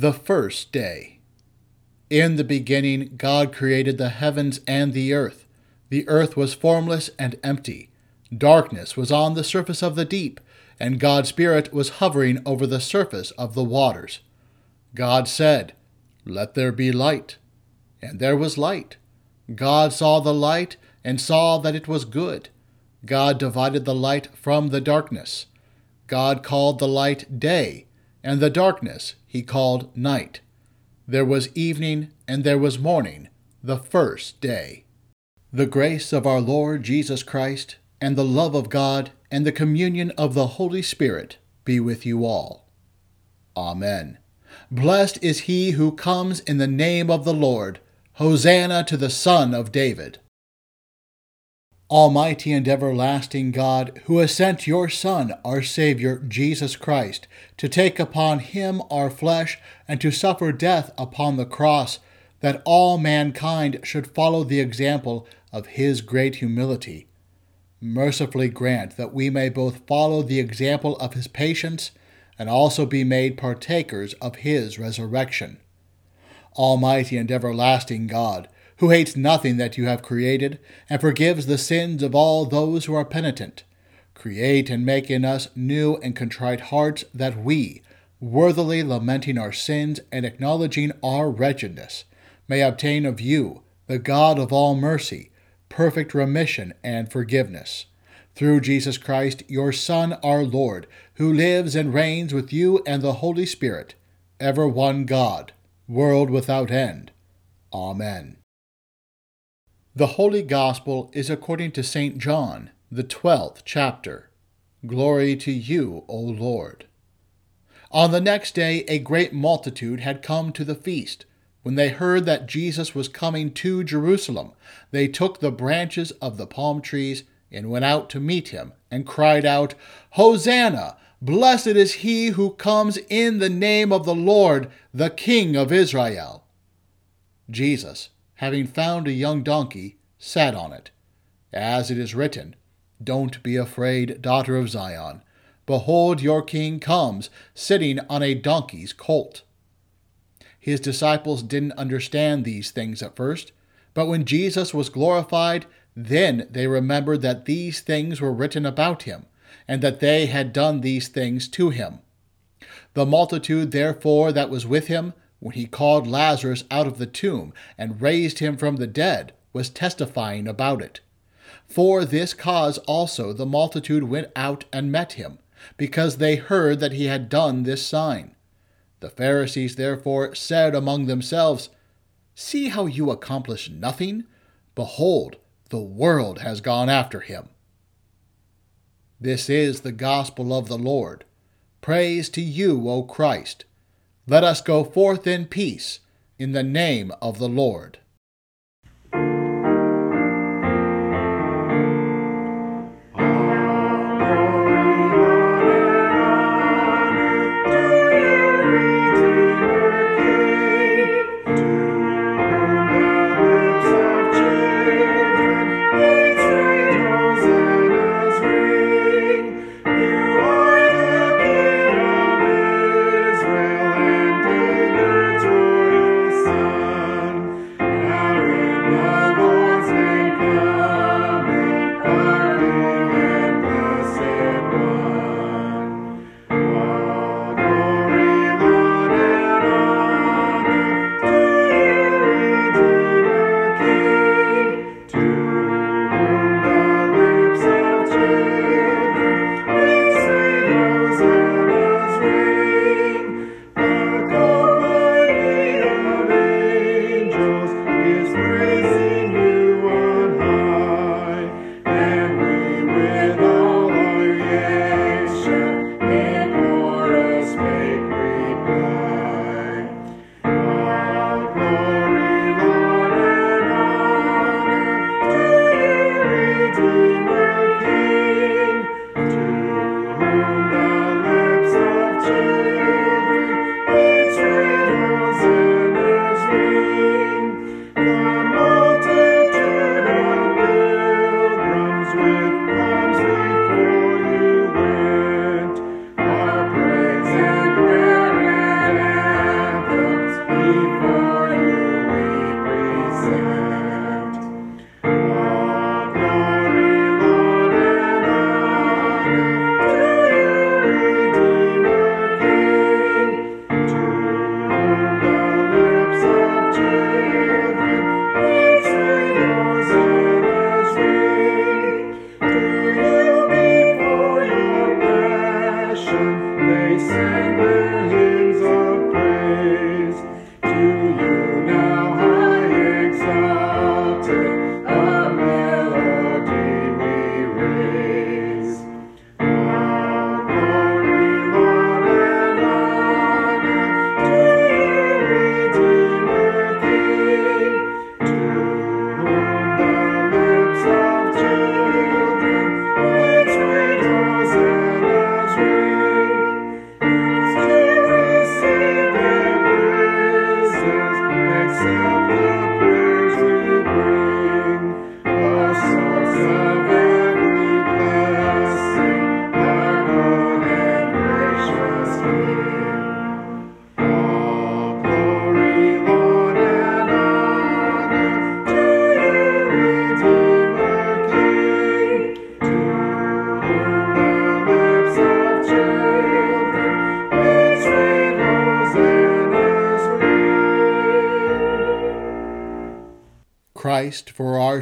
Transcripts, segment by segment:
The first day. In the beginning, God created the heavens and the earth. The earth was formless and empty. Darkness was on the surface of the deep, and God's Spirit was hovering over the surface of the waters. God said, Let there be light. And there was light. God saw the light, and saw that it was good. God divided the light from the darkness. God called the light day, and the darkness he called night. There was evening and there was morning, the first day. The grace of our Lord Jesus Christ, and the love of God, and the communion of the Holy Spirit be with you all. Amen. Blessed is he who comes in the name of the Lord. Hosanna to the Son of David. Almighty and everlasting God, who has sent your Son, our Saviour, Jesus Christ, to take upon him our flesh and to suffer death upon the cross, that all mankind should follow the example of his great humility. Mercifully grant that we may both follow the example of his patience and also be made partakers of his resurrection. Almighty and everlasting God, who hates nothing that you have created, and forgives the sins of all those who are penitent. Create and make in us new and contrite hearts, that we, worthily lamenting our sins and acknowledging our wretchedness, may obtain of you, the God of all mercy, perfect remission and forgiveness. Through Jesus Christ, your Son, our Lord, who lives and reigns with you and the Holy Spirit, ever one God, world without end. Amen. The Holy Gospel is according to St. John, the twelfth chapter. Glory to you, O Lord. On the next day, a great multitude had come to the feast. When they heard that Jesus was coming to Jerusalem, they took the branches of the palm trees and went out to meet him, and cried out, Hosanna! Blessed is he who comes in the name of the Lord, the King of Israel. Jesus, having found a young donkey, sat on it. As it is written, Don't be afraid, daughter of Zion. Behold, your king comes, sitting on a donkey's colt. His disciples didn't understand these things at first, but when Jesus was glorified, then they remembered that these things were written about him, and that they had done these things to him. The multitude, therefore, that was with him, when he called Lazarus out of the tomb and raised him from the dead, was testifying about it. For this cause also the multitude went out and met him, because they heard that he had done this sign. The Pharisees therefore said among themselves, See how you accomplish nothing? Behold, the world has gone after him. This is the gospel of the Lord. Praise to you, O Christ. Let us go forth in peace, in the name of the Lord. Amen.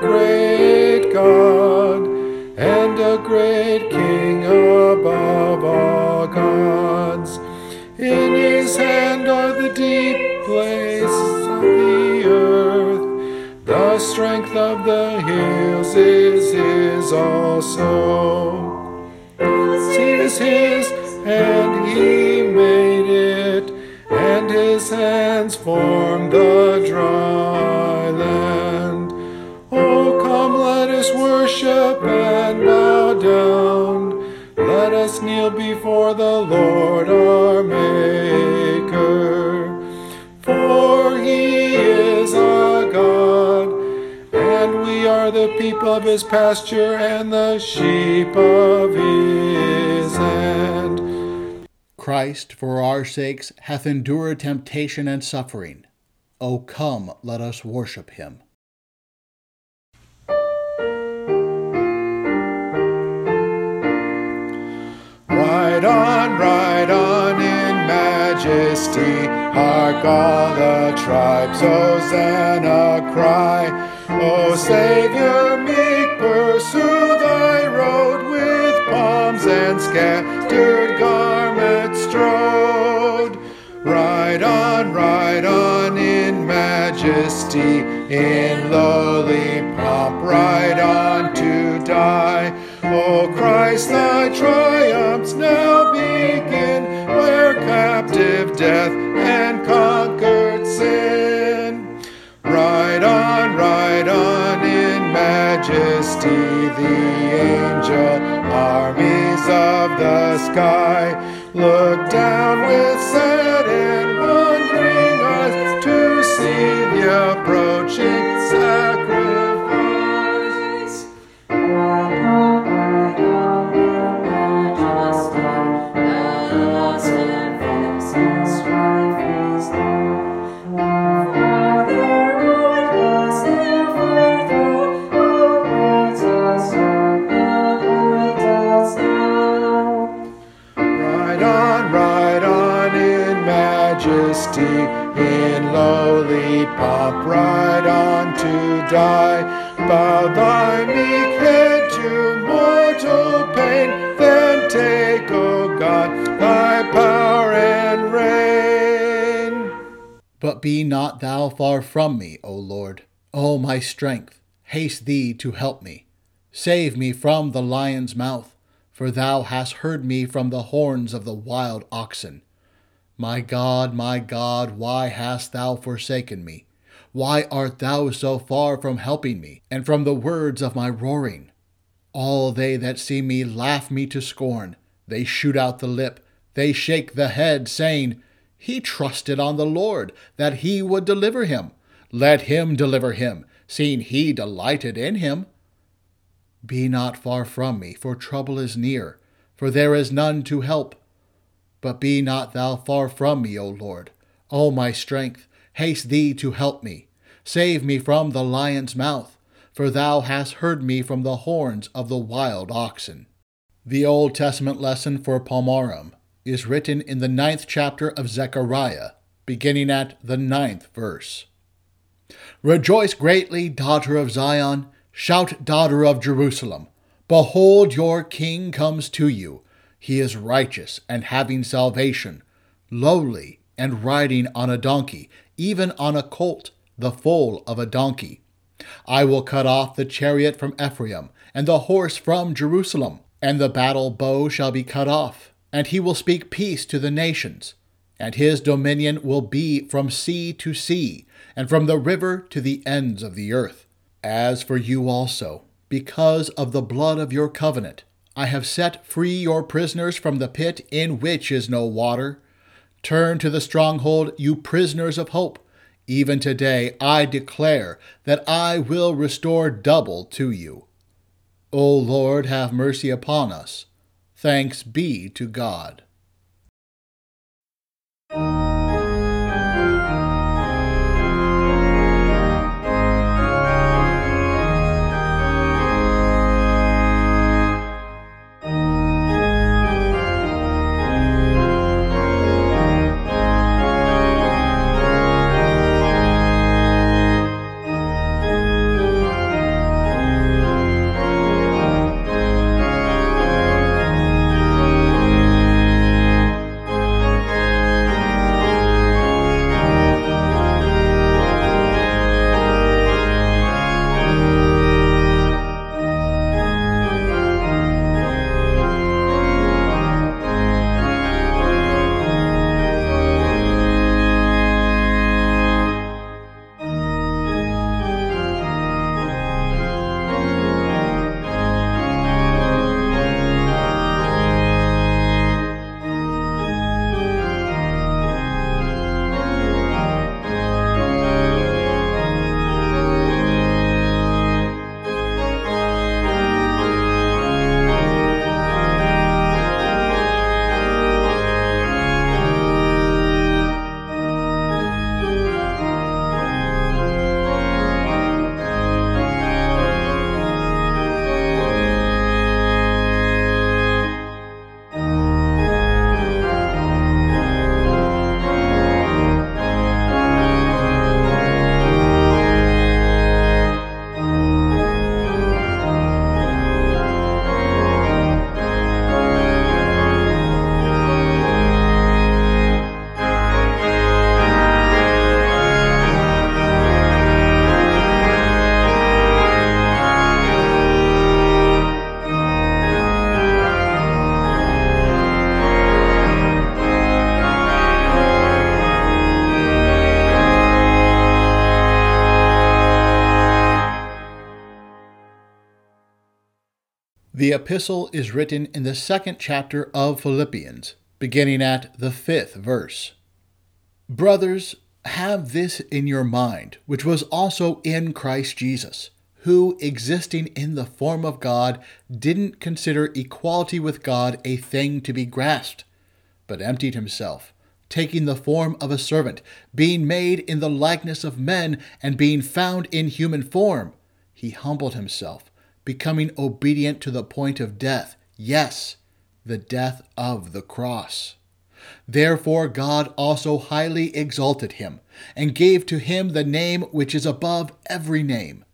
great God, and a great King above all gods. In his hand are the deep places of the earth. The strength of the hills is his also. Sea is his, and he made it, and his hands formed the dry worship and bow down. Let us kneel before the Lord our Maker. For he is our God, and we are the people of his pasture and the sheep of his hand. Christ, for our sakes, hath endured temptation and suffering. O come, let us worship him. Ride on, ride on in majesty. Hark all the tribes, Hosanna cry. O Savior meek, pursue thy road with palms and scattered garments strode. Ride on, ride on in majesty, in lowly pomp, ride on to die. O Christ, thy triumphs now begin, where captive death and conquered sin. Ride on, ride on in majesty, the angel armies of the sky look down with ride on to die. Bow thy meek head to mortal pain, then take, O God, thy power and reign. But be not thou far from me, O Lord. O my strength, haste thee to help me. Save me from the lion's mouth, for thou hast heard me from the horns of the wild oxen. My God, my God, why hast thou forsaken me? Why art thou so far from helping me, and from the words of my roaring? All they that see me laugh me to scorn. They shoot out the lip, they shake the head, saying, He trusted on the Lord, that he would deliver him. Let him deliver him, seeing he delighted in him. Be not far from me, for trouble is near, for there is none to help. But be not thou far from me, O Lord. O my strength, haste thee to help me. Save me from the lion's mouth, for thou hast heard me from the horns of the wild oxen. The Old Testament lesson for Palmarum is written in the ninth chapter of Zechariah, beginning at the ninth verse. Rejoice greatly, daughter of Zion. Shout, daughter of Jerusalem. Behold, your king comes to you. He is righteous and having salvation, lowly and riding on a donkey, even on a colt, the foal of a donkey. I will cut off the chariot from Ephraim, and the horse from Jerusalem, and the battle bow shall be cut off, and he will speak peace to the nations. And his dominion will be from sea to sea, and from the river to the ends of the earth. As for you also, because of the blood of your covenant, I have set free your prisoners from the pit in which is no water. Turn to the stronghold, you prisoners of hope. even today I declare that I will restore double to you. O Lord, have mercy upon us. Thanks be to God. The epistle is written in the second chapter of Philippians, beginning at the fifth verse. Brothers, have this in your mind, which was also in Christ Jesus, who, existing in the form of God, didn't consider equality with God a thing to be grasped, but emptied himself, taking the form of a servant, being made in the likeness of men, and being found in human form. He humbled himself becoming obedient to the point of death, yes, the death of the cross. Therefore God also highly exalted him, and gave to him the name which is above every name,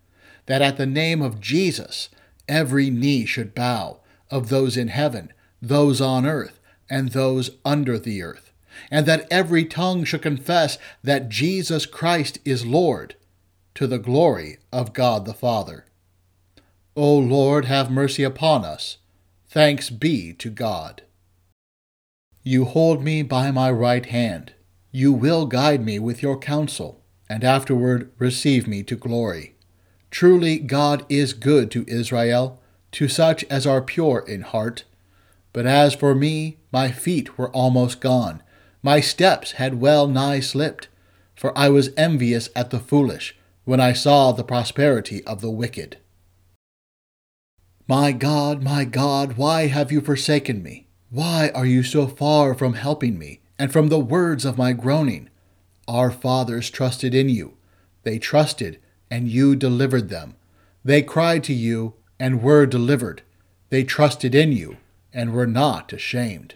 that at the name of Jesus every knee should bow, of those in heaven, those on earth, and those under the earth, and that every tongue should confess that Jesus Christ is Lord, to the glory of God the Father. O Lord, have mercy upon us. Thanks be to God. You hold me by my right hand. You will guide me with your counsel, and afterward receive me to glory. Truly, God is good to Israel, to such as are pure in heart. But as for me, my feet were almost gone. My steps had well nigh slipped, for I was envious at the foolish, when I saw the prosperity of the wicked. My God, my God, why have you forsaken me? Why are you so far from helping me, and from the words of my groaning? Our fathers trusted in you. They trusted, and you delivered them. They cried to you, and were delivered. They trusted in you, and were not ashamed.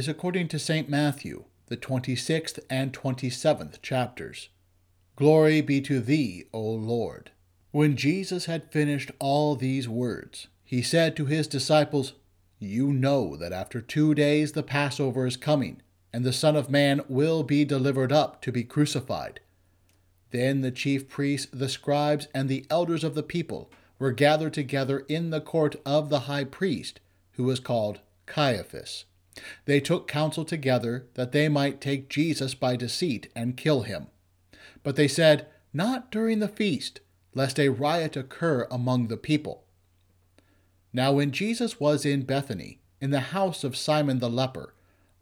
Is according to St. Matthew, the 26th and 27th chapters. Glory be to thee, O Lord. When Jesus had finished all these words, he said to his disciples, You know that after two days the Passover is coming, and the Son of Man will be delivered up to be crucified. Then the chief priests, the scribes, and the elders of the people were gathered together in the court of the high priest, who was called Caiaphas. They took counsel together that they might take Jesus by deceit and kill him. But they said, Not during the feast, lest a riot occur among the people. Now, when Jesus was in Bethany, in the house of Simon the leper,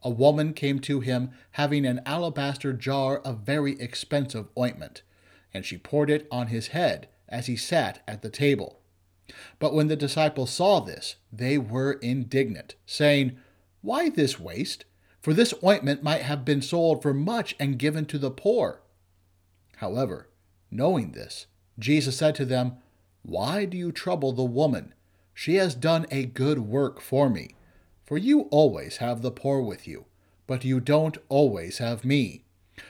a woman came to him having an alabaster jar of very expensive ointment, and she poured it on his head as he sat at the table. But when the disciples saw this, they were indignant, saying, Why this waste? For this ointment might have been sold for much and given to the poor. However, knowing this, Jesus said to them, Why do you trouble the woman? She has done a good work for me. For you always have the poor with you, but you don't always have me.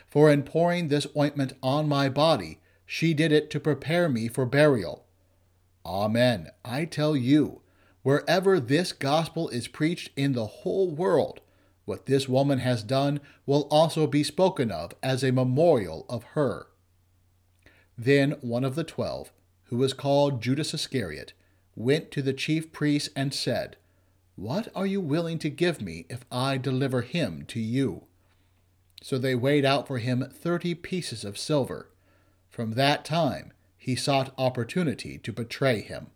For in pouring this ointment on my body, she did it to prepare me for burial. Amen. I tell you, wherever this gospel is preached in the whole world, what this woman has done will also be spoken of as a memorial of her. Then one of the twelve, who was called Judas Iscariot, went to the chief priests and said, what are you willing to give me if I deliver him to you? So they weighed out for him thirty pieces of silver. From that time he sought opportunity to betray him.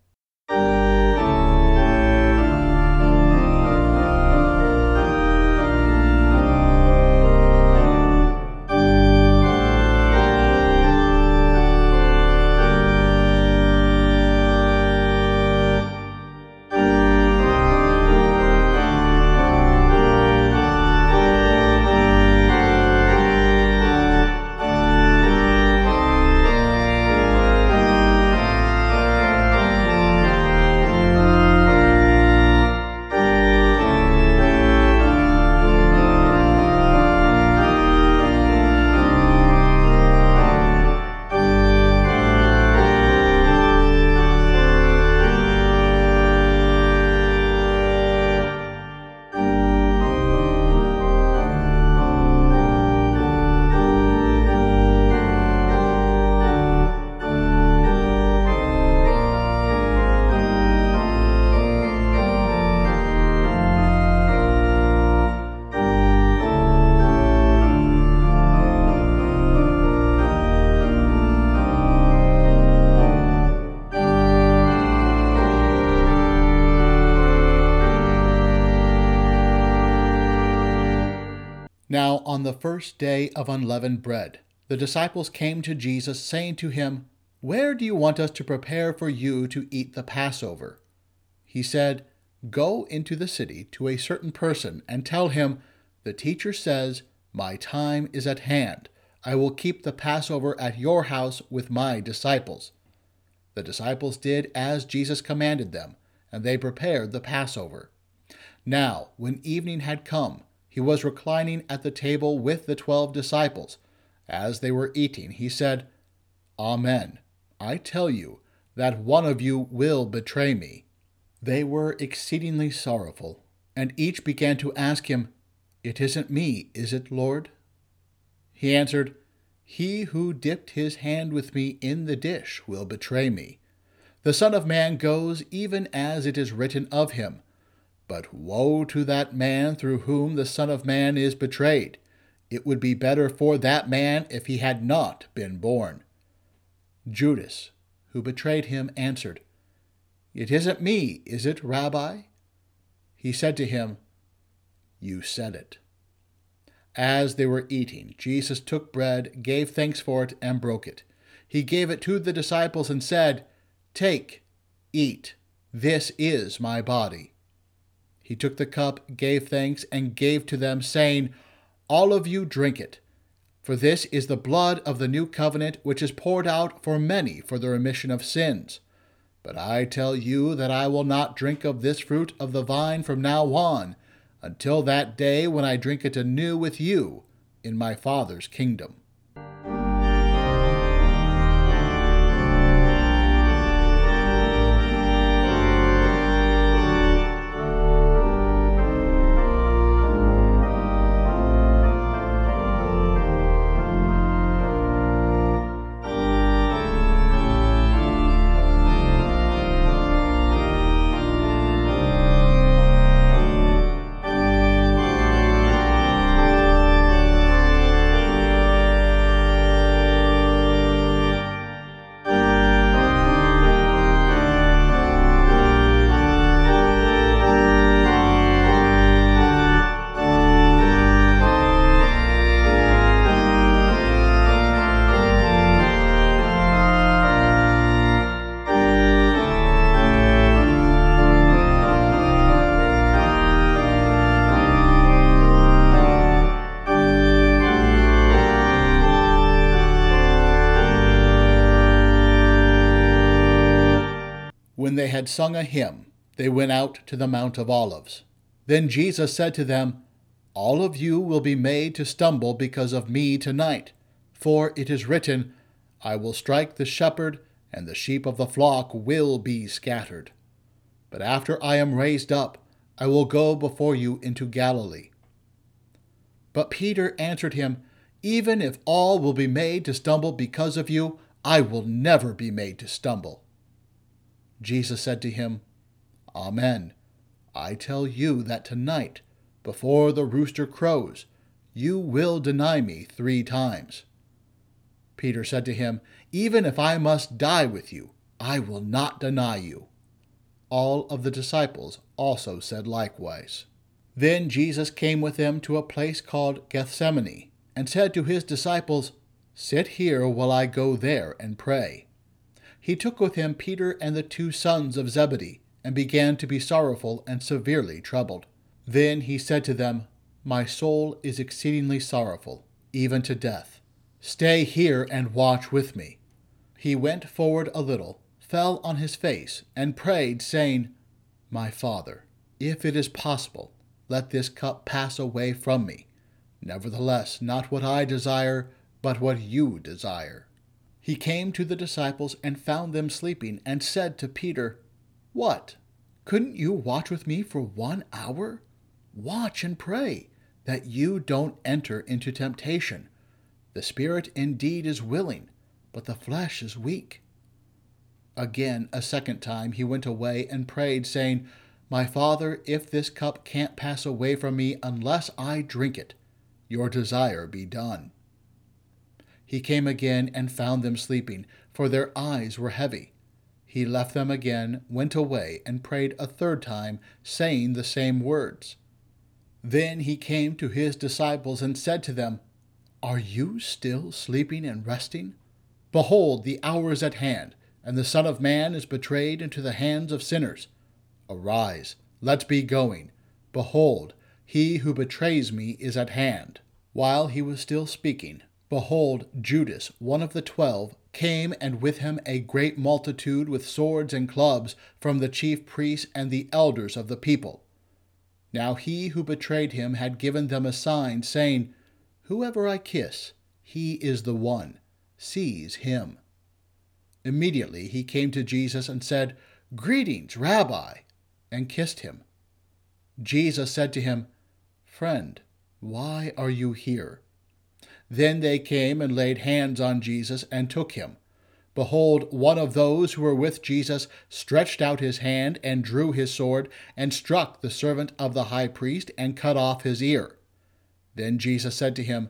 First day of unleavened bread, the disciples came to Jesus, saying to him, Where do you want us to prepare for you to eat the Passover? He said, Go into the city to a certain person and tell him, The teacher says, My time is at hand. I will keep the Passover at your house with my disciples. The disciples did as Jesus commanded them, and they prepared the Passover. Now, when evening had come, he was reclining at the table with the twelve disciples. As they were eating, he said, Amen. I tell you that one of you will betray me. They were exceedingly sorrowful, and each began to ask him, It isn't me, is it, Lord? He answered, He who dipped his hand with me in the dish will betray me. The Son of Man goes even as it is written of him. But woe to that man through whom the Son of Man is betrayed. It would be better for that man if he had not been born. Judas, who betrayed him, answered, It isn't me, is it, Rabbi? He said to him, You said it. As they were eating, Jesus took bread, gave thanks for it, and broke it. He gave it to the disciples and said, Take, eat, this is my body. He took the cup, gave thanks, and gave to them, saying, All of you drink it. For this is the blood of the new covenant, which is poured out for many for the remission of sins. But I tell you that I will not drink of this fruit of the vine from now on, until that day when I drink it anew with you in my Father's kingdom. Had sung a hymn, they went out to the Mount of Olives. Then Jesus said to them, All of you will be made to stumble because of me tonight, for it is written, I will strike the shepherd, and the sheep of the flock will be scattered. But after I am raised up, I will go before you into Galilee. But Peter answered him, Even if all will be made to stumble because of you, I will never be made to stumble. Jesus said to him, Amen. I tell you that tonight, before the rooster crows, you will deny me three times. Peter said to him, Even if I must die with you, I will not deny you. All of the disciples also said likewise. Then Jesus came with them to a place called Gethsemane, and said to his disciples, Sit here while I go there and pray he took with him Peter and the two sons of Zebedee, and began to be sorrowful and severely troubled. Then he said to them, My soul is exceedingly sorrowful, even to death. Stay here and watch with me. He went forward a little, fell on his face, and prayed, saying, My Father, if it is possible, let this cup pass away from me. Nevertheless, not what I desire, but what you desire. He came to the disciples and found them sleeping, and said to Peter, What? Couldn't you watch with me for one hour? Watch and pray, that you don't enter into temptation. The spirit indeed is willing, but the flesh is weak. Again, a second time, he went away and prayed, saying, My Father, if this cup can't pass away from me unless I drink it, your desire be done. He came again and found them sleeping, for their eyes were heavy. He left them again, went away, and prayed a third time, saying the same words. Then he came to his disciples and said to them, Are you still sleeping and resting? Behold, the hour is at hand, and the Son of Man is betrayed into the hands of sinners. Arise, let's be going. Behold, he who betrays me is at hand. While he was still speaking, Behold, Judas, one of the twelve, came, and with him a great multitude with swords and clubs from the chief priests and the elders of the people. Now he who betrayed him had given them a sign, saying, Whoever I kiss, he is the one. Seize him. Immediately he came to Jesus and said, Greetings, Rabbi, and kissed him. Jesus said to him, Friend, why are you here? Then they came and laid hands on Jesus and took him. Behold, one of those who were with Jesus stretched out his hand and drew his sword and struck the servant of the high priest and cut off his ear. Then Jesus said to him,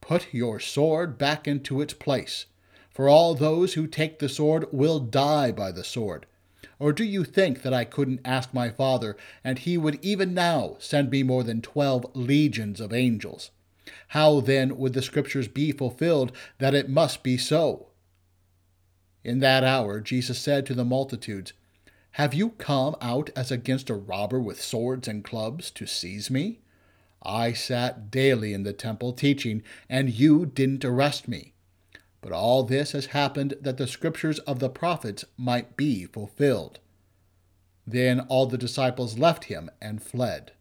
Put your sword back into its place, for all those who take the sword will die by the sword. Or do you think that I couldn't ask my Father, and he would even now send me more than twelve legions of angels? How then would the Scriptures be fulfilled that it must be so? In that hour Jesus said to the multitudes, Have you come out as against a robber with swords and clubs to seize me? I sat daily in the temple teaching, and you didn't arrest me. But all this has happened that the scriptures of the prophets might be fulfilled. Then all the disciples left him and fled.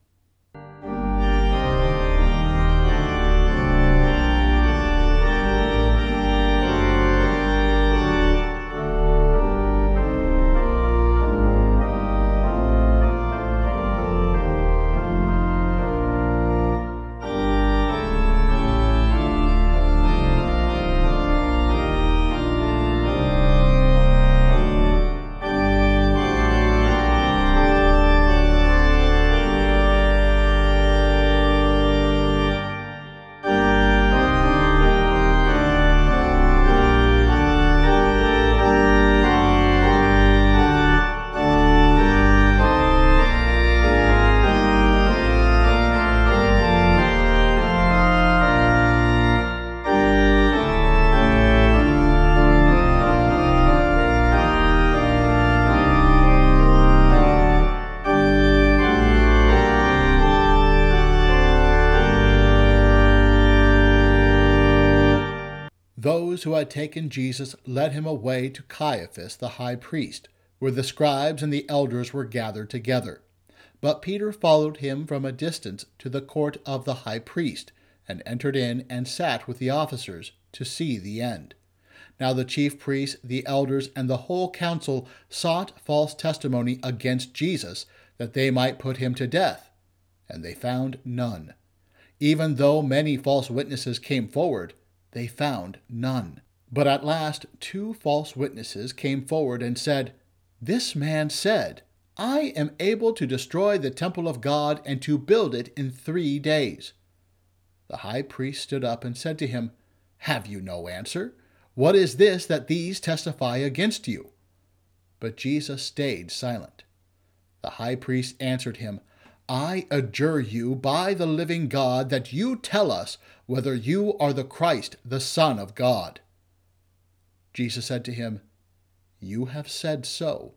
Who had taken Jesus led him away to Caiaphas the high priest, where the scribes and the elders were gathered together. But Peter followed him from a distance to the court of the high priest, and entered in and sat with the officers to see the end. Now the chief priests, the elders, and the whole council sought false testimony against Jesus, that they might put him to death, and they found none. Even though many false witnesses came forward, they found none. But at last two false witnesses came forward and said, This man said, I am able to destroy the temple of God and to build it in three days. The high priest stood up and said to him, Have you no answer? What is this that these testify against you? But Jesus stayed silent. The high priest answered him, I adjure you by the living God that you tell us whether you are the Christ, the Son of God. Jesus said to him, You have said so.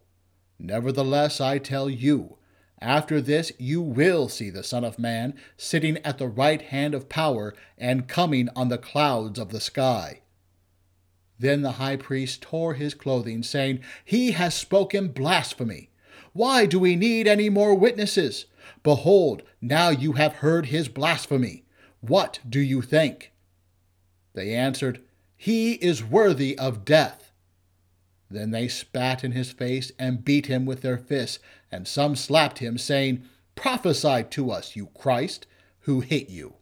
Nevertheless, I tell you, after this you will see the Son of Man sitting at the right hand of power and coming on the clouds of the sky. Then the high priest tore his clothing, saying, He has spoken blasphemy. Why do we need any more witnesses? Behold, now you have heard his blasphemy. What do you think? They answered, He is worthy of death. Then they spat in his face and beat him with their fists, and some slapped him, saying, Prophesy to us, you Christ, who hit you.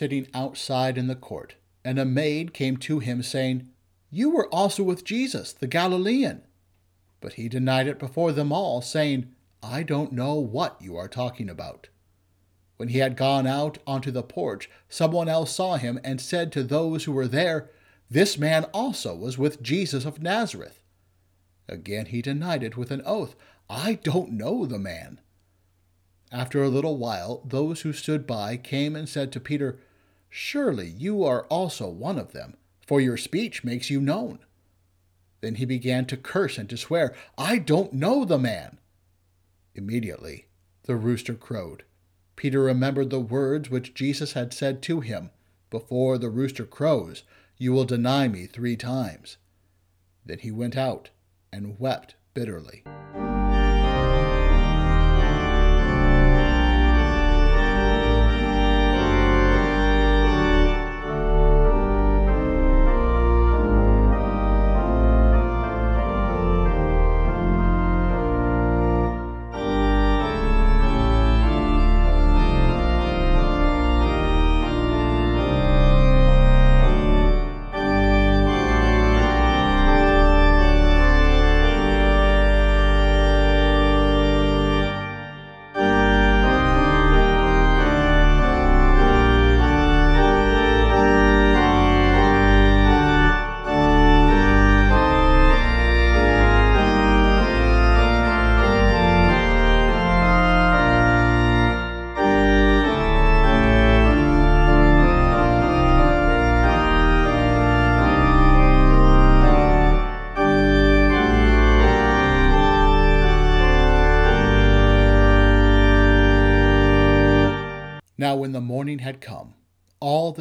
Sitting outside in the court, and a maid came to him, saying, You were also with Jesus, the Galilean. But he denied it before them all, saying, I don't know what you are talking about. When he had gone out onto the porch, someone else saw him and said to those who were there, This man also was with Jesus of Nazareth. Again he denied it with an oath, I don't know the man. After a little while, those who stood by came and said to Peter, Surely you are also one of them, for your speech makes you known. Then he began to curse and to swear, I don't know the man. Immediately the rooster crowed. Peter remembered the words which Jesus had said to him, Before the rooster crows, you will deny me three times. Then he went out and wept bitterly.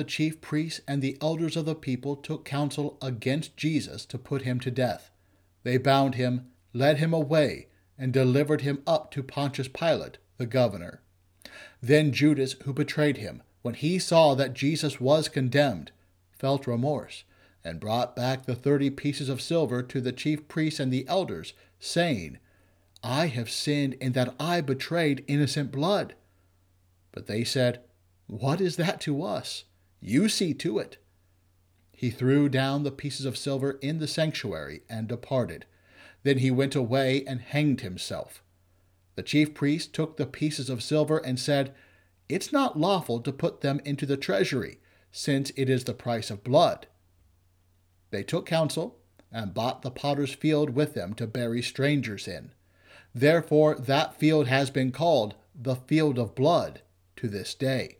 Chief priests and the elders of the people took counsel against Jesus to put him to death. They bound him, led him away, and delivered him up to Pontius Pilate, the governor. Then Judas, who betrayed him, when he saw that Jesus was condemned, felt remorse, and brought back the thirty pieces of silver to the chief priests and the elders, saying, I have sinned in that I betrayed innocent blood. But they said, What is that to us? You see to it. He threw down the pieces of silver in the sanctuary and departed. Then he went away and hanged himself. The chief priest took the pieces of silver and said, It's not lawful to put them into the treasury, since it is the price of blood. They took counsel and bought the potter's field with them to bury strangers in. Therefore, that field has been called the field of blood to this day.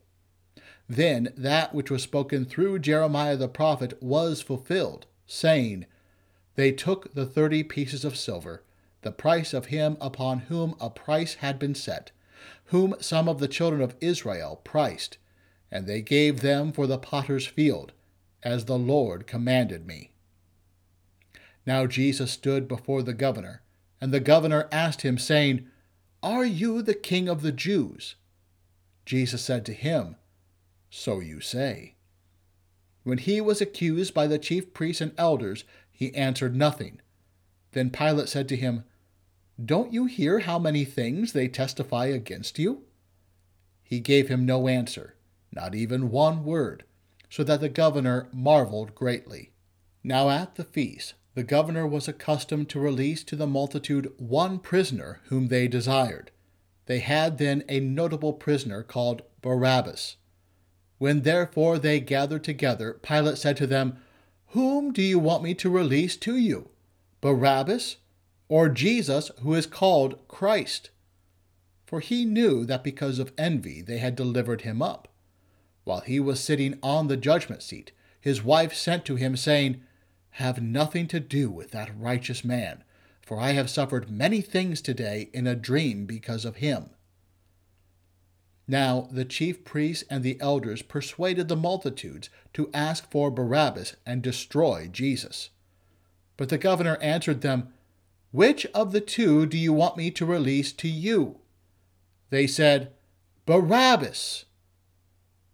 Then that which was spoken through Jeremiah the prophet was fulfilled, saying, They took the thirty pieces of silver, the price of him upon whom a price had been set, whom some of the children of Israel priced, and they gave them for the potter's field, as the Lord commanded me. Now Jesus stood before the governor, and the governor asked him, saying, Are you the king of the Jews? Jesus said to him, so you say. When he was accused by the chief priests and elders, he answered nothing. Then Pilate said to him, Don't you hear how many things they testify against you? He gave him no answer, not even one word, so that the governor marveled greatly. Now at the feast, the governor was accustomed to release to the multitude one prisoner whom they desired. They had then a notable prisoner called Barabbas. When therefore they gathered together, Pilate said to them, Whom do you want me to release to you, Barabbas or Jesus, who is called Christ? For he knew that because of envy they had delivered him up. While he was sitting on the judgment seat, his wife sent to him, saying, Have nothing to do with that righteous man, for I have suffered many things today in a dream because of him. Now the chief priests and the elders persuaded the multitudes to ask for Barabbas and destroy Jesus. But the governor answered them, Which of the two do you want me to release to you? They said, Barabbas.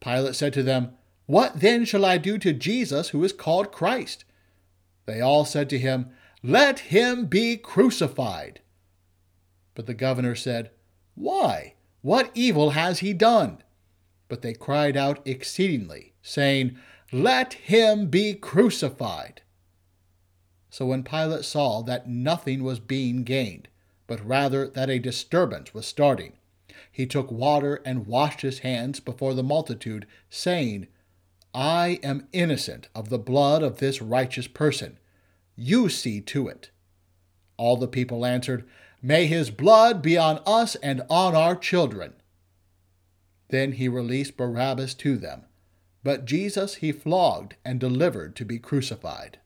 Pilate said to them, What then shall I do to Jesus who is called Christ? They all said to him, Let him be crucified. But the governor said, Why? What evil has he done? But they cried out exceedingly, saying, Let him be crucified. So when Pilate saw that nothing was being gained, but rather that a disturbance was starting, he took water and washed his hands before the multitude, saying, I am innocent of the blood of this righteous person. You see to it. All the people answered, May his blood be on us and on our children. Then he released Barabbas to them, but Jesus he flogged and delivered to be crucified.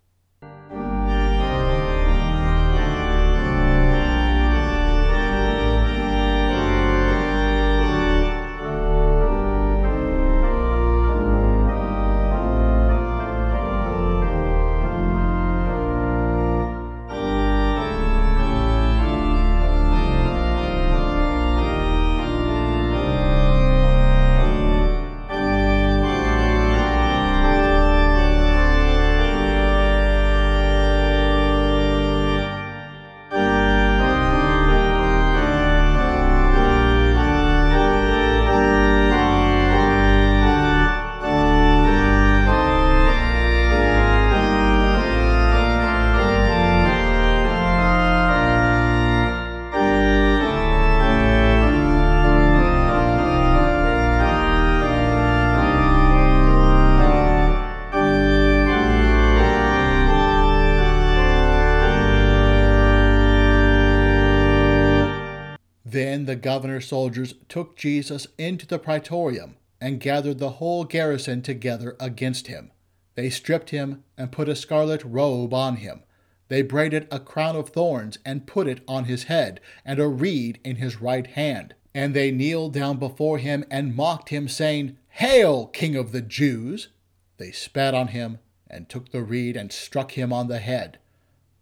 Soldiers took Jesus into the praetorium and gathered the whole garrison together against him. They stripped him and put a scarlet robe on him. They braided a crown of thorns and put it on his head, and a reed in his right hand. And they kneeled down before him and mocked him, saying, Hail, King of the Jews! They spat on him and took the reed and struck him on the head.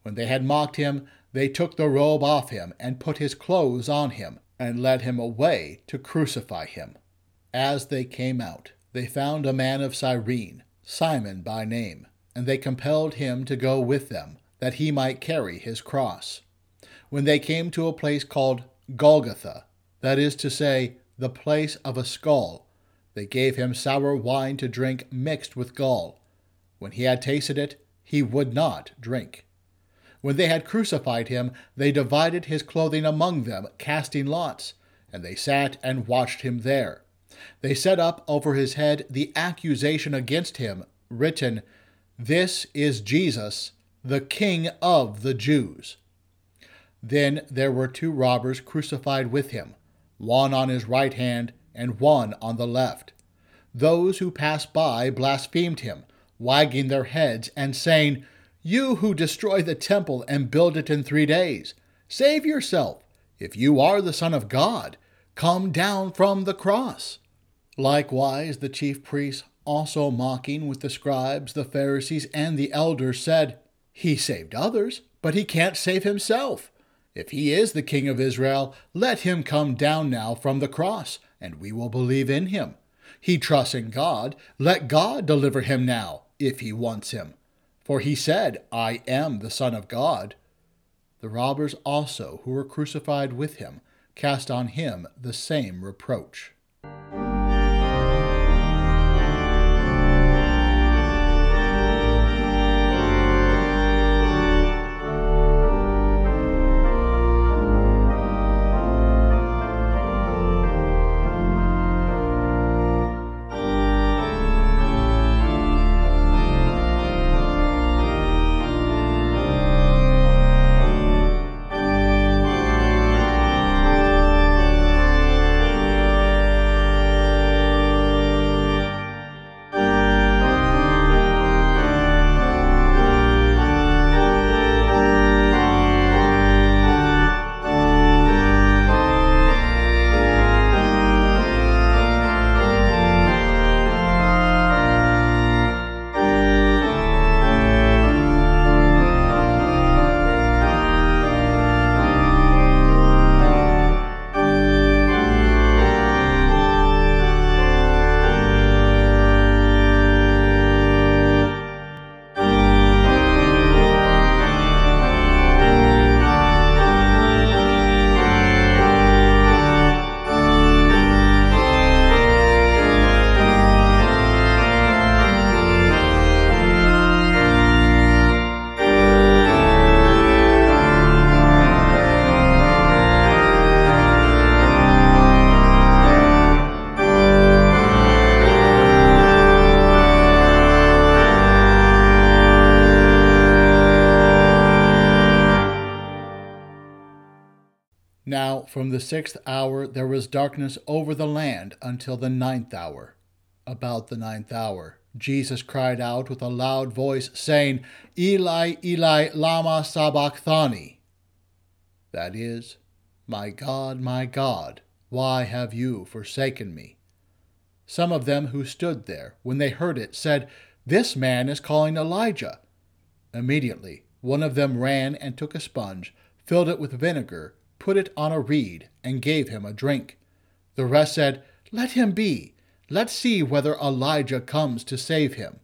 When they had mocked him, they took the robe off him and put his clothes on him, and led him away to crucify him. As they came out, they found a man of Cyrene, Simon by name, and they compelled him to go with them, that he might carry his cross. When they came to a place called Golgotha, that is to say, the place of a skull, they gave him sour wine to drink mixed with gall. When he had tasted it, he would not drink. When they had crucified him, they divided his clothing among them, casting lots, and they sat and watched him there. They set up over his head the accusation against him, written, This is Jesus, the King of the Jews. Then there were two robbers crucified with him, one on his right hand and one on the left. Those who passed by blasphemed him, wagging their heads and saying, You who destroy the temple and build it in three days, save yourself. If you are the Son of God, come down from the cross. Likewise, the chief priests, also mocking with the scribes, the Pharisees, and the elders, said, He saved others, but he can't save himself. If he is the King of Israel, let him come down now from the cross, and we will believe in him. He trusts in God. Let God deliver him now, if he wants him. For he said, I am the Son of God. The robbers also, who were crucified with him, cast on him the same reproach. From the sixth hour there was darkness over the land until the ninth hour. About the ninth hour, Jesus cried out with a loud voice, saying, Eli, Eli, Lama Sabachthani. That is, My God, my God, why have you forsaken me? Some of them who stood there, when they heard it, said, This man is calling Elijah. Immediately, one of them ran and took a sponge, filled it with vinegar, put it on a reed, and gave him a drink. The rest said, Let him be. Let's see whether Elijah comes to save him.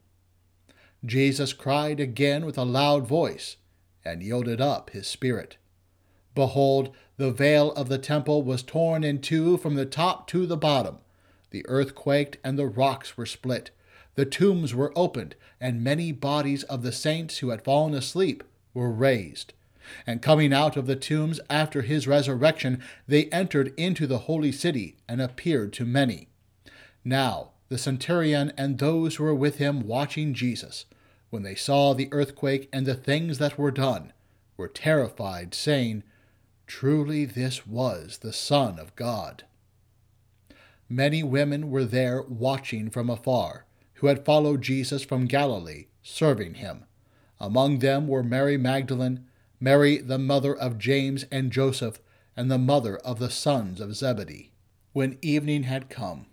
Jesus cried again with a loud voice, and yielded up his spirit. Behold, the veil of the temple was torn in two from the top to the bottom. The earth quaked, and the rocks were split. The tombs were opened, and many bodies of the saints who had fallen asleep were raised. And coming out of the tombs after his resurrection, they entered into the holy city and appeared to many. Now the centurion and those who were with him watching Jesus, when they saw the earthquake and the things that were done, were terrified, saying, Truly this was the Son of God. Many women were there watching from afar, who had followed Jesus from Galilee, serving him. Among them were Mary Magdalene, Mary, the mother of James and Joseph, and the mother of the sons of Zebedee. When evening had come,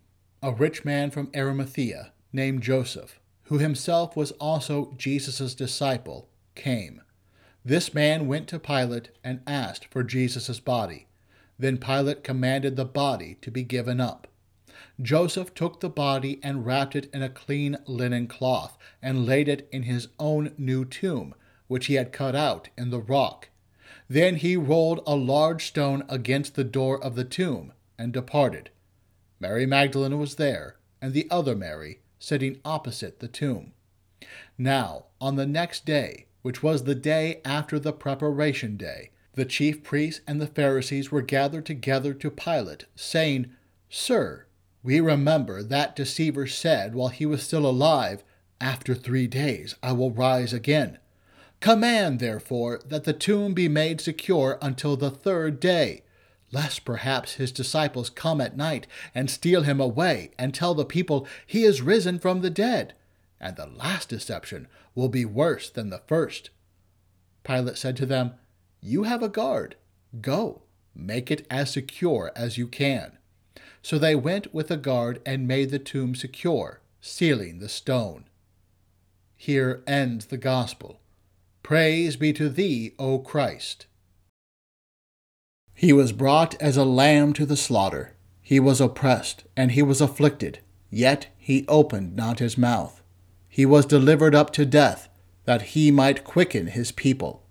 a rich man from Arimathea, named Joseph, who himself was also Jesus' disciple, came. This man went to Pilate and asked for Jesus' body. Then Pilate commanded the body to be given up. Joseph took the body and wrapped it in a clean linen cloth, and laid it in his own new tomb, which he had cut out in the rock. Then he rolled a large stone against the door of the tomb, and departed. Mary Magdalene was there, and the other Mary, sitting opposite the tomb. Now, on the next day, which was the day after the preparation day, the chief priests and the Pharisees were gathered together to Pilate, saying, Sir, we remember that deceiver said while he was still alive, After three days I will rise again. Command, therefore, that the tomb be made secure until the third day, lest perhaps his disciples come at night and steal him away and tell the people he is risen from the dead. And the last deception will be worse than the first. Pilate said to them, You have a guard. Go, make it as secure as you can. So they went with a guard and made the tomb secure, sealing the stone. Here ends the Gospel. Praise be to thee, O Christ. He was brought as a lamb to the slaughter. He was oppressed, and he was afflicted, yet he opened not his mouth. He was delivered up to death, that he might quicken his people.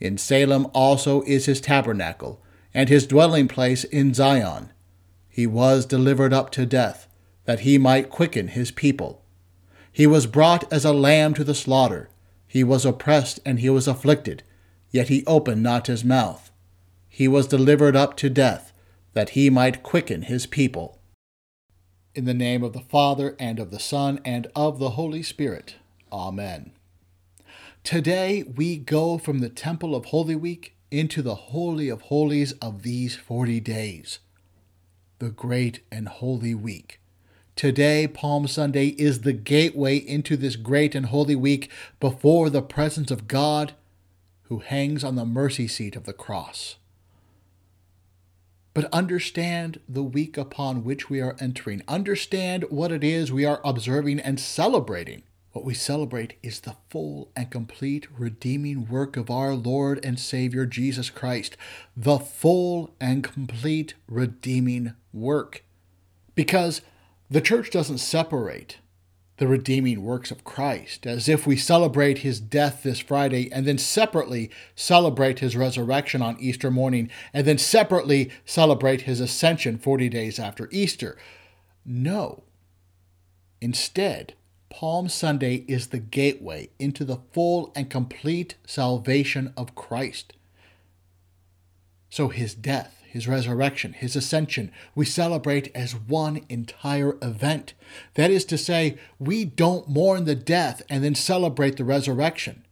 In Salem also is his tabernacle, and his dwelling place in Zion he was delivered up to death, that he might quicken his people. He was brought as a lamb to the slaughter. He was oppressed and he was afflicted, yet he opened not his mouth. He was delivered up to death, that he might quicken his people. In the name of the Father, and of the Son, and of the Holy Spirit. Amen. Today we go from the Temple of Holy Week into the Holy of Holies of these forty days the great and holy week. Today, Palm Sunday, is the gateway into this great and holy week before the presence of God who hangs on the mercy seat of the cross. But understand the week upon which we are entering. Understand what it is we are observing and celebrating. What we celebrate is the full and complete redeeming work of our Lord and Savior Jesus Christ. The full and complete redeeming work. Because the church doesn't separate the redeeming works of Christ, as if we celebrate his death this Friday and then separately celebrate his resurrection on Easter morning and then separately celebrate his ascension 40 days after Easter. No. Instead, Palm Sunday is the gateway into the full and complete salvation of Christ. So his death, his resurrection, his ascension, we celebrate as one entire event. That is to say, we don't mourn the death and then celebrate the resurrection,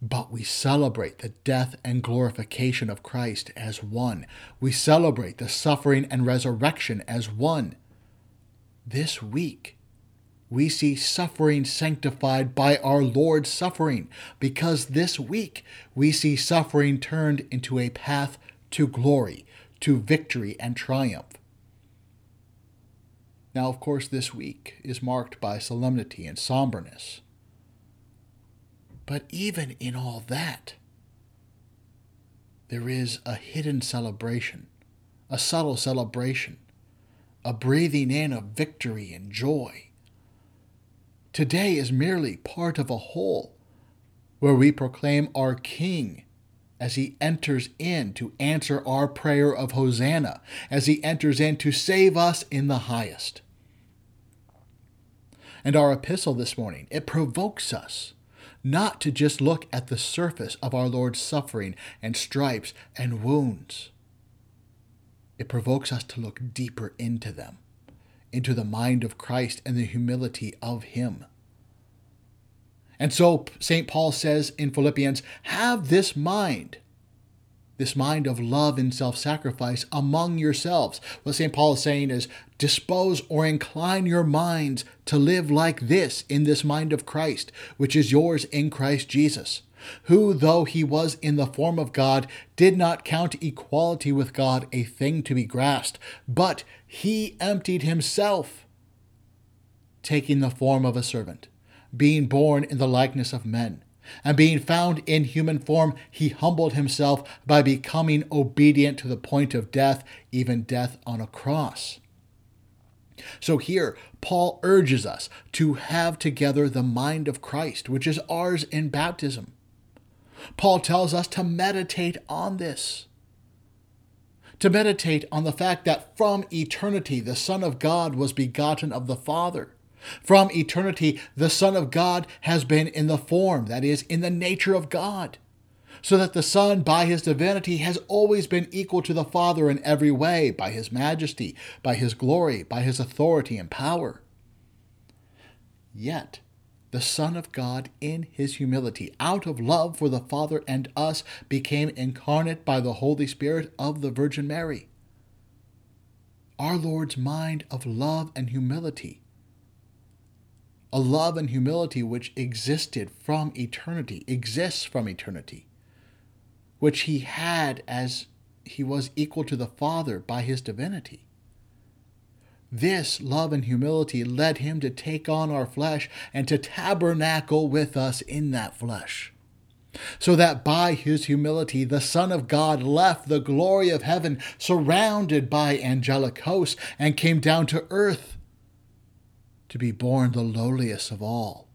but we celebrate the death and glorification of Christ as one. We celebrate the suffering and resurrection as one. This week, we see suffering sanctified by our Lord's suffering, because this week we see suffering turned into a path to glory, to victory and triumph. Now, of course, this week is marked by solemnity and somberness. But even in all that, there is a hidden celebration, a subtle celebration, a breathing in of victory and joy Today is merely part of a whole, where we proclaim our King as he enters in to answer our prayer of Hosanna, as he enters in to save us in the highest. And our epistle this morning, it provokes us not to just look at the surface of our Lord's suffering and stripes and wounds. It provokes us to look deeper into them into the mind of Christ and the humility of Him. And so St. Paul says in Philippians, have this mind, this mind of love and self sacrifice among yourselves. What St. Paul is saying is, dispose or incline your minds to live like this in this mind of Christ, which is yours in Christ Jesus who, though he was in the form of God, did not count equality with God a thing to be grasped, but he emptied himself, taking the form of a servant, being born in the likeness of men. And being found in human form, he humbled himself by becoming obedient to the point of death, even death on a cross. So here, Paul urges us to have together the mind of Christ, which is ours in baptism. Paul tells us to meditate on this. To meditate on the fact that from eternity the Son of God was begotten of the Father. From eternity the Son of God has been in the form, that is, in the nature of God so that the Son, by his divinity, has always been equal to the Father in every way, by his majesty, by his glory, by his authority and power. Yet, the Son of God, in his humility, out of love for the Father and us, became incarnate by the Holy Spirit of the Virgin Mary. Our Lord's mind of love and humility a love and humility which existed from eternity, exists from eternity, which he had as he was equal to the Father by his divinity. This love and humility led him to take on our flesh and to tabernacle with us in that flesh. So that by his humility the Son of God left the glory of heaven, surrounded by angelic hosts, and came down to earth to be born the lowliest of all,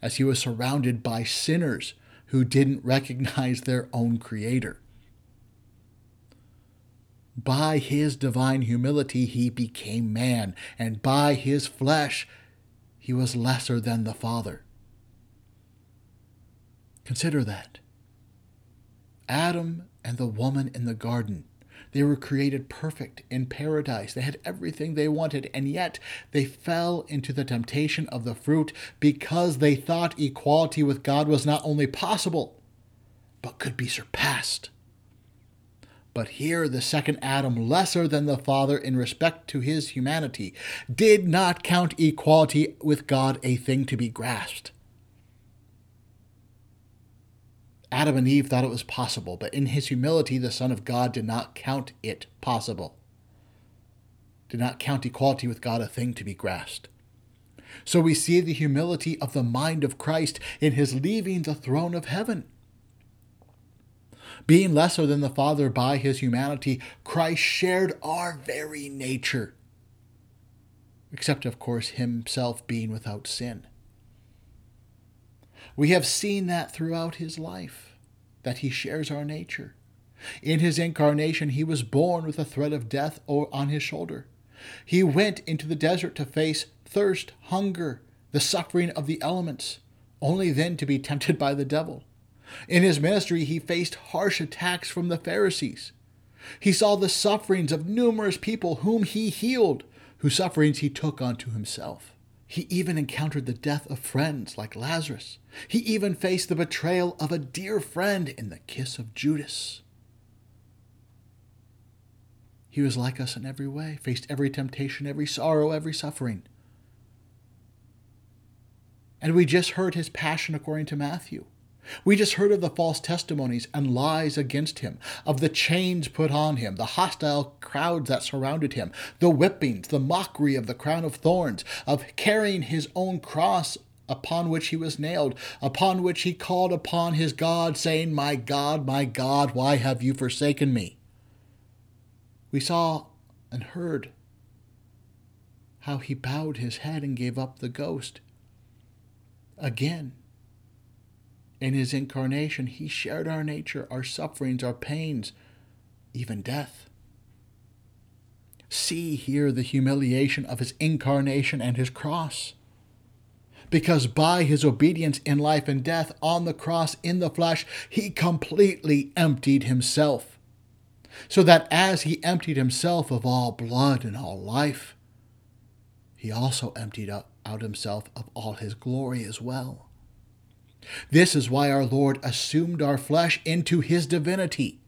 as he was surrounded by sinners who didn't recognize their own Creator. By his divine humility, he became man, and by his flesh, he was lesser than the Father. Consider that. Adam and the woman in the garden they were created perfect in paradise. They had everything they wanted, and yet they fell into the temptation of the fruit because they thought equality with God was not only possible, but could be surpassed. But here, the second Adam, lesser than the Father in respect to his humanity, did not count equality with God a thing to be grasped. Adam and Eve thought it was possible, but in his humility, the Son of God did not count it possible, did not count equality with God a thing to be grasped. So we see the humility of the mind of Christ in his leaving the throne of heaven. Being lesser than the Father by his humanity, Christ shared our very nature, except, of course, himself being without sin. We have seen that throughout his life, that he shares our nature. In his incarnation, he was born with a threat of death on his shoulder. He went into the desert to face thirst, hunger, the suffering of the elements, only then to be tempted by the devil. In his ministry, he faced harsh attacks from the Pharisees. He saw the sufferings of numerous people whom he healed, whose sufferings he took unto himself. He even encountered the death of friends like Lazarus. He even faced the betrayal of a dear friend in the kiss of Judas. He was like us in every way, faced every temptation, every sorrow, every suffering. And we just heard his passion according to Matthew. We just heard of the false testimonies and lies against him, of the chains put on him, the hostile crowds that surrounded him, the whippings, the mockery of the crown of thorns, of carrying his own cross upon which he was nailed, upon which he called upon his God, saying, My God, my God, why have you forsaken me? We saw and heard how he bowed his head and gave up the ghost. Again, in his incarnation, he shared our nature, our sufferings, our pains, even death. See here the humiliation of his incarnation and his cross. Because by his obedience in life and death on the cross in the flesh, he completely emptied himself. So that as he emptied himself of all blood and all life, he also emptied out himself of all his glory as well. This is why our Lord assumed our flesh into his divinity,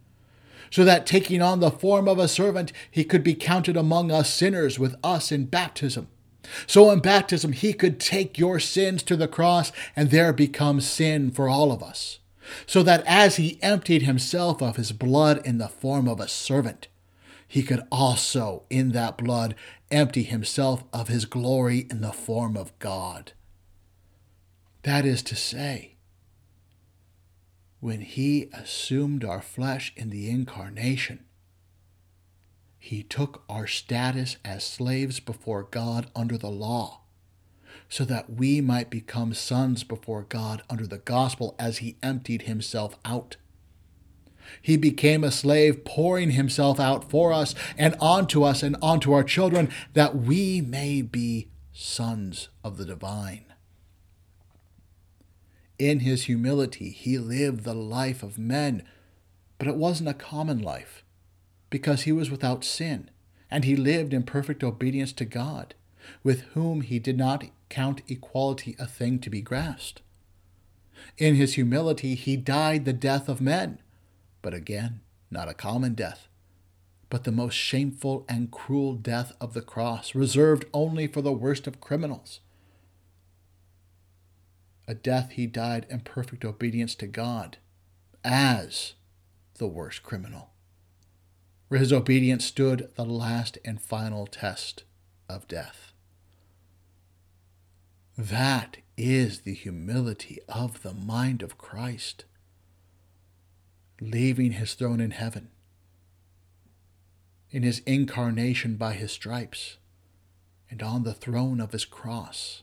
so that taking on the form of a servant, he could be counted among us sinners with us in baptism. So in baptism, he could take your sins to the cross and there become sin for all of us. So that as he emptied himself of his blood in the form of a servant, he could also, in that blood, empty himself of his glory in the form of God. That is to say, when he assumed our flesh in the incarnation, he took our status as slaves before God under the law, so that we might become sons before God under the gospel as he emptied himself out. He became a slave, pouring himself out for us and onto us and onto our children, that we may be sons of the divine. In his humility, he lived the life of men, but it wasn't a common life because he was without sin, and he lived in perfect obedience to God, with whom he did not count equality a thing to be grasped. In his humility, he died the death of men, but again, not a common death, but the most shameful and cruel death of the cross, reserved only for the worst of criminals. A death he died in perfect obedience to God, as the worst criminal where his obedience stood the last and final test of death. That is the humility of the mind of Christ, leaving his throne in heaven, in his incarnation by his stripes, and on the throne of his cross.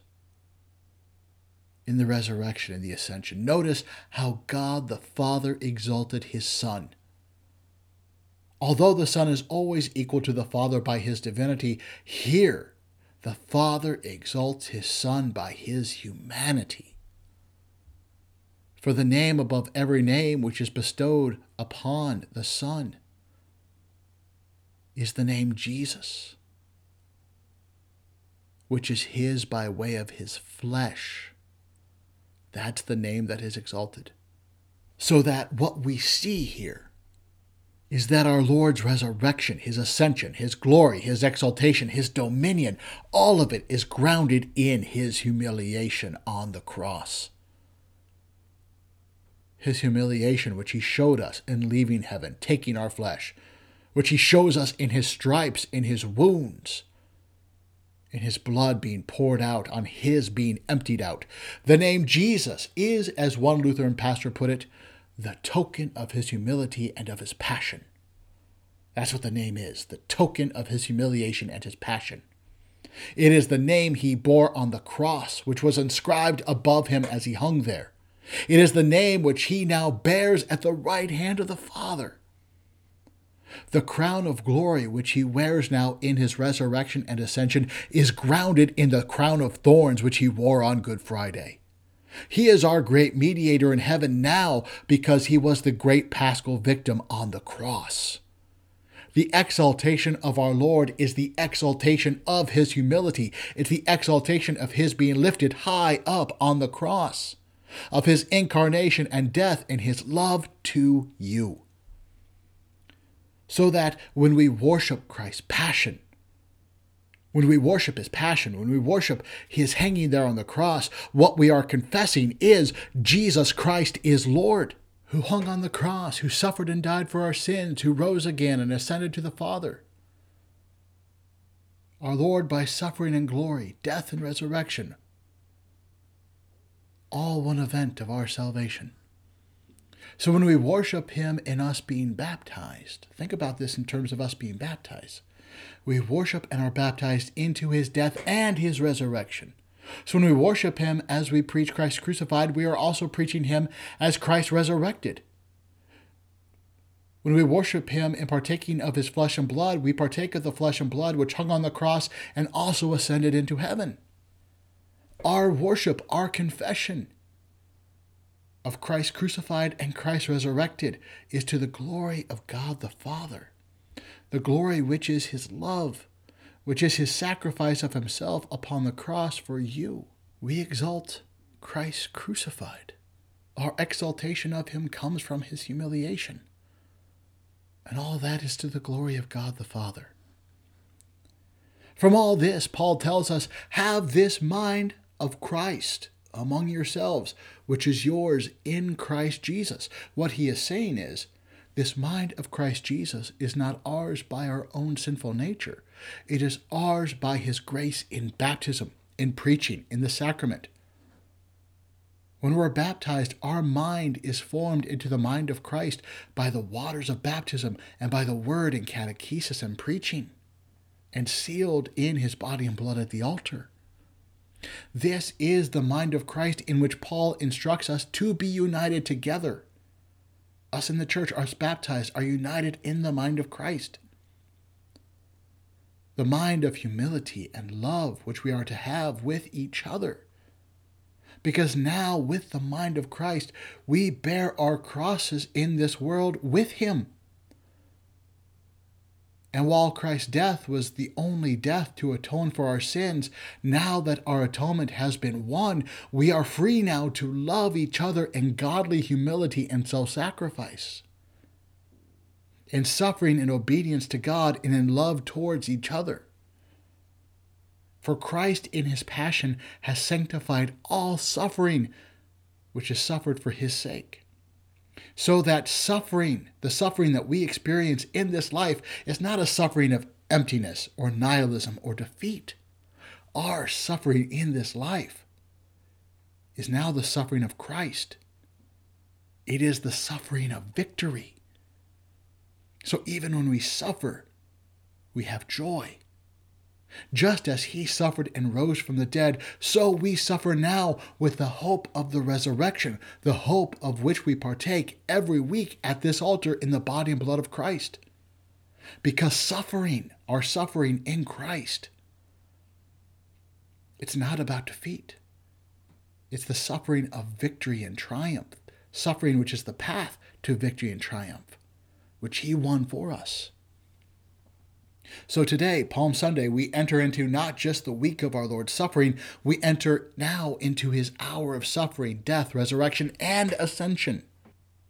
in the resurrection and the ascension. Notice how God the Father exalted his Son. Although the Son is always equal to the Father by his divinity, here the Father exalts his Son by his humanity. For the name above every name which is bestowed upon the Son is the name Jesus, which is his by way of his flesh that's the name that is exalted. So that what we see here is that our Lord's resurrection, his ascension, his glory, his exaltation, his dominion, all of it is grounded in his humiliation on the cross. His humiliation, which he showed us in leaving heaven, taking our flesh, which he shows us in his stripes, in his wounds, in his blood being poured out, on his being emptied out. The name Jesus is, as one Lutheran pastor put it, the token of his humility and of his passion. That's what the name is the token of his humiliation and his passion. It is the name he bore on the cross, which was inscribed above him as he hung there. It is the name which he now bears at the right hand of the Father. The crown of glory which he wears now in his resurrection and ascension is grounded in the crown of thorns which he wore on Good Friday. He is our great mediator in heaven now because he was the great paschal victim on the cross. The exaltation of our Lord is the exaltation of his humility. It's the exaltation of his being lifted high up on the cross, of his incarnation and death and his love to you so that when we worship Christ's passion, when we worship his passion, when we worship his hanging there on the cross, what we are confessing is Jesus Christ is Lord, who hung on the cross, who suffered and died for our sins, who rose again and ascended to the Father. Our Lord, by suffering and glory, death and resurrection, all one event of our salvation. So when we worship Him in us being baptized, think about this in terms of us being baptized. We worship and are baptized into His death and His resurrection. So when we worship Him as we preach Christ crucified, we are also preaching Him as Christ resurrected. When we worship Him in partaking of His flesh and blood, we partake of the flesh and blood which hung on the cross and also ascended into heaven. Our worship, our confession, of Christ crucified and Christ resurrected is to the glory of God the Father, the glory which is his love, which is his sacrifice of himself upon the cross for you. We exalt Christ crucified. Our exaltation of him comes from his humiliation. And all that is to the glory of God the Father. From all this, Paul tells us, have this mind of Christ among yourselves, which is yours in Christ Jesus. What he is saying is, this mind of Christ Jesus is not ours by our own sinful nature. It is ours by his grace in baptism, in preaching, in the sacrament. When we're baptized, our mind is formed into the mind of Christ by the waters of baptism and by the word and catechesis and preaching, and sealed in his body and blood at the altar. This is the mind of Christ in which Paul instructs us to be united together. Us in the church, us baptized, are united in the mind of Christ. The mind of humility and love which we are to have with each other. Because now, with the mind of Christ, we bear our crosses in this world with Him. And while Christ's death was the only death to atone for our sins, now that our atonement has been won, we are free now to love each other in godly humility and self sacrifice, in suffering and obedience to God, and in love towards each other. For Christ in his passion has sanctified all suffering, which is suffered for his sake so that suffering, the suffering that we experience in this life, is not a suffering of emptiness or nihilism or defeat. Our suffering in this life is now the suffering of Christ. It is the suffering of victory. So even when we suffer, we have joy. Just as he suffered and rose from the dead, so we suffer now with the hope of the resurrection, the hope of which we partake every week at this altar in the body and blood of Christ. Because suffering, our suffering in Christ, it's not about defeat. It's the suffering of victory and triumph, suffering which is the path to victory and triumph, which he won for us. So today, Palm Sunday, we enter into not just the week of our Lord's suffering, we enter now into his hour of suffering, death, resurrection, and ascension.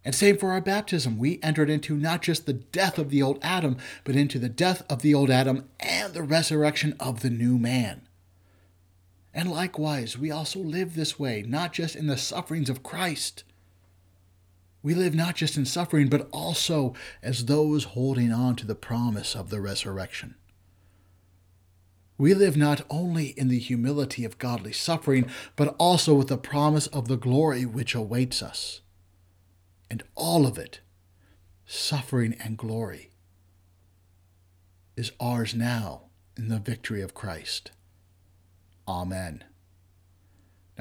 And same for our baptism. We entered into not just the death of the old Adam, but into the death of the old Adam and the resurrection of the new man. And likewise, we also live this way, not just in the sufferings of Christ, we live not just in suffering, but also as those holding on to the promise of the resurrection. We live not only in the humility of godly suffering, but also with the promise of the glory which awaits us. And all of it, suffering and glory, is ours now in the victory of Christ. Amen.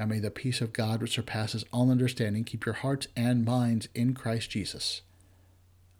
Now may the peace of God, which surpasses all understanding, keep your hearts and minds in Christ Jesus.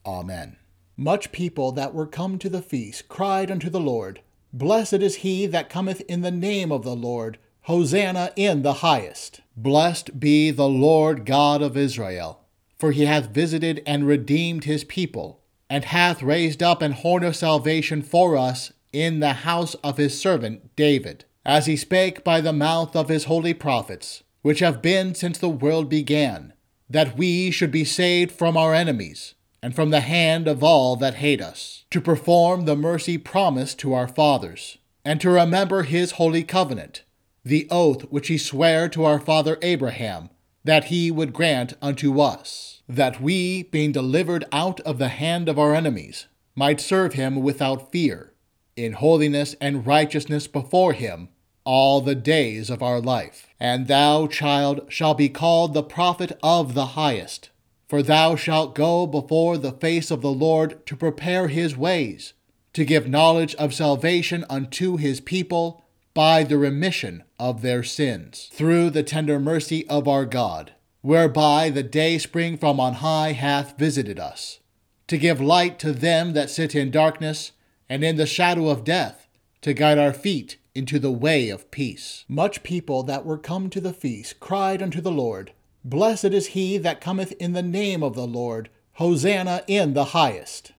Amen. Much people that were come to the feast cried unto the Lord, Blessed is he that cometh in the name of the Lord. Hosanna in the highest. Blessed be the Lord God of Israel, for he hath visited and redeemed his people, and hath raised up an horn of salvation for us in the house of his servant David as he spake by the mouth of his holy prophets, which have been since the world began, that we should be saved from our enemies, and from the hand of all that hate us, to perform the mercy promised to our fathers, and to remember his holy covenant, the oath which he sware to our father Abraham, that he would grant unto us, that we, being delivered out of the hand of our enemies, might serve him without fear in holiness and righteousness before him all the days of our life. And thou, child, shalt be called the prophet of the highest, for thou shalt go before the face of the Lord to prepare his ways, to give knowledge of salvation unto his people by the remission of their sins, through the tender mercy of our God, whereby the day spring from on high hath visited us, to give light to them that sit in darkness and in the shadow of death, to guide our feet into the way of peace. Much people that were come to the feast cried unto the Lord, Blessed is he that cometh in the name of the Lord, Hosanna in the highest.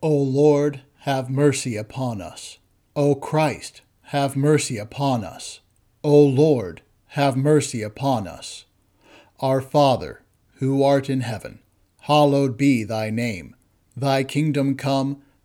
O Lord, have mercy upon us. O Christ, have mercy upon us. O Lord, have mercy upon us. Our Father, who art in heaven, hallowed be thy name. Thy kingdom come,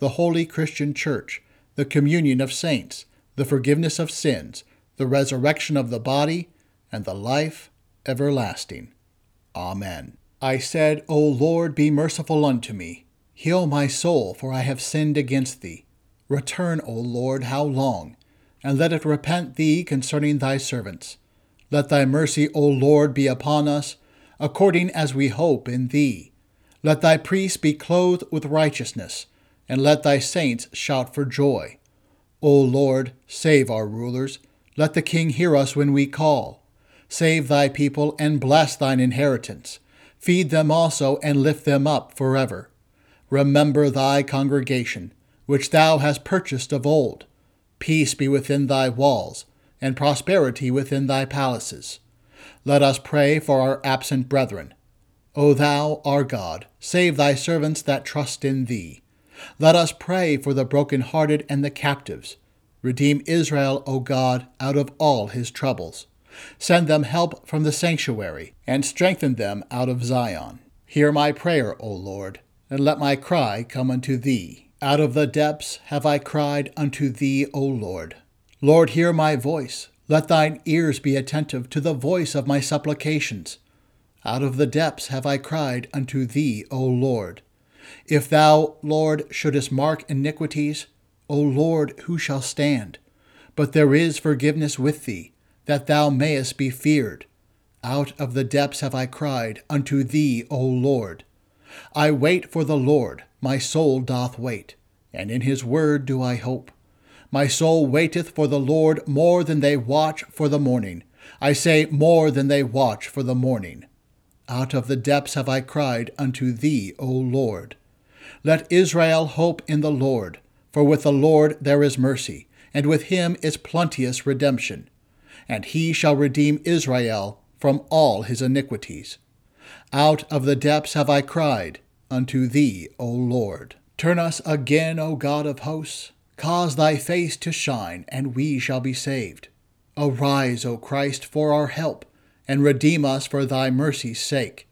the holy Christian Church, the communion of saints, the forgiveness of sins, the resurrection of the body, and the life everlasting. Amen. I said, O Lord, be merciful unto me. Heal my soul, for I have sinned against thee. Return, O Lord, how long? And let it repent thee concerning thy servants. Let thy mercy, O Lord, be upon us, according as we hope in thee. Let thy priests be clothed with righteousness, and let thy saints shout for joy. O Lord, save our rulers. Let the king hear us when we call. Save thy people and bless thine inheritance. Feed them also and lift them up forever. Remember thy congregation, which thou hast purchased of old. Peace be within thy walls and prosperity within thy palaces. Let us pray for our absent brethren. O thou, our God, save thy servants that trust in thee. Let us pray for the broken-hearted and the captives. Redeem Israel, O God, out of all his troubles. Send them help from the sanctuary, and strengthen them out of Zion. Hear my prayer, O Lord, and let my cry come unto thee. Out of the depths have I cried unto thee, O Lord. Lord, hear my voice. Let thine ears be attentive to the voice of my supplications. Out of the depths have I cried unto thee, O Lord. If thou, Lord, shouldest mark iniquities, O Lord, who shall stand? But there is forgiveness with thee, that thou mayest be feared. Out of the depths have I cried unto thee, O Lord. I wait for the Lord, my soul doth wait, and in his word do I hope. My soul waiteth for the Lord more than they watch for the morning. I say, more than they watch for the morning. Out of the depths have I cried unto thee, O Lord. Let Israel hope in the Lord, for with the Lord there is mercy, and with him is plenteous redemption. And he shall redeem Israel from all his iniquities. Out of the depths have I cried unto thee, O Lord. Turn us again, O God of hosts Cause thy face to shine, and we shall be saved. Arise, O Christ, for our help, and redeem us for thy mercy's sake.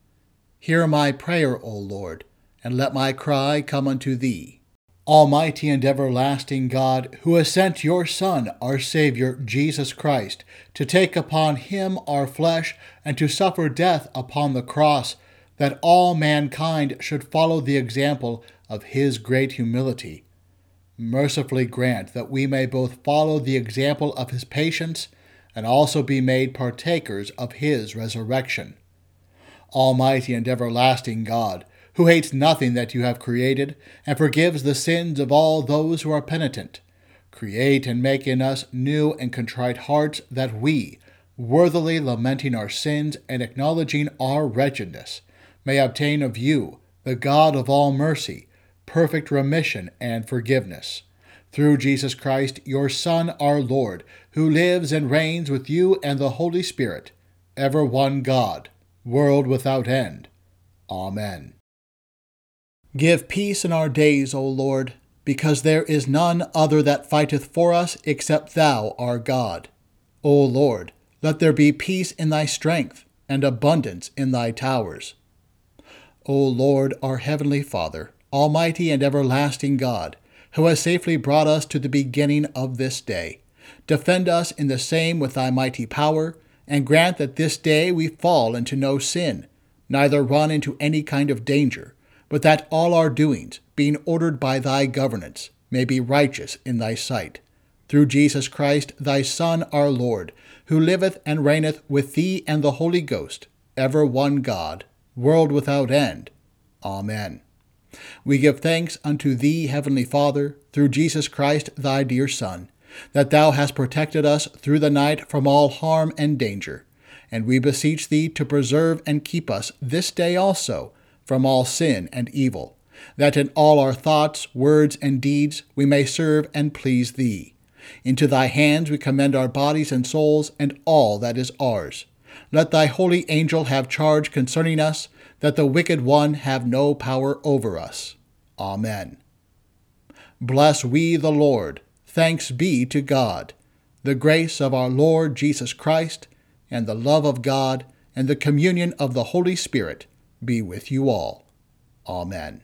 Hear my prayer, O Lord, and let my cry come unto thee. Almighty and everlasting God, who has sent your Son, our Saviour, Jesus Christ, to take upon him our flesh and to suffer death upon the cross, that all mankind should follow the example of his great humility mercifully grant that we may both follow the example of his patience and also be made partakers of his resurrection. Almighty and everlasting God, who hates nothing that you have created and forgives the sins of all those who are penitent, create and make in us new and contrite hearts that we, worthily lamenting our sins and acknowledging our wretchedness, may obtain of you, the God of all mercy, perfect remission and forgiveness. Through Jesus Christ, your Son, our Lord, who lives and reigns with you and the Holy Spirit, ever one God, world without end. Amen. Give peace in our days, O Lord, because there is none other that fighteth for us except thou, our God. O Lord, let there be peace in thy strength and abundance in thy towers. O Lord, our heavenly Father, Almighty and everlasting God, who has safely brought us to the beginning of this day. Defend us in the same with thy mighty power, and grant that this day we fall into no sin, neither run into any kind of danger, but that all our doings, being ordered by thy governance, may be righteous in thy sight. through Jesus Christ, thy Son, our Lord, who liveth and reigneth with thee and the Holy Ghost, ever one God, world without end. Amen. We give thanks unto thee, Heavenly Father, through Jesus Christ, thy dear Son, that thou hast protected us through the night from all harm and danger. And we beseech thee to preserve and keep us this day also from all sin and evil, that in all our thoughts, words, and deeds we may serve and please thee. Into thy hands we commend our bodies and souls and all that is ours. Let thy holy angel have charge concerning us, that the wicked one have no power over us. Amen. Bless we the Lord. Thanks be to God. The grace of our Lord Jesus Christ, and the love of God, and the communion of the Holy Spirit be with you all. Amen.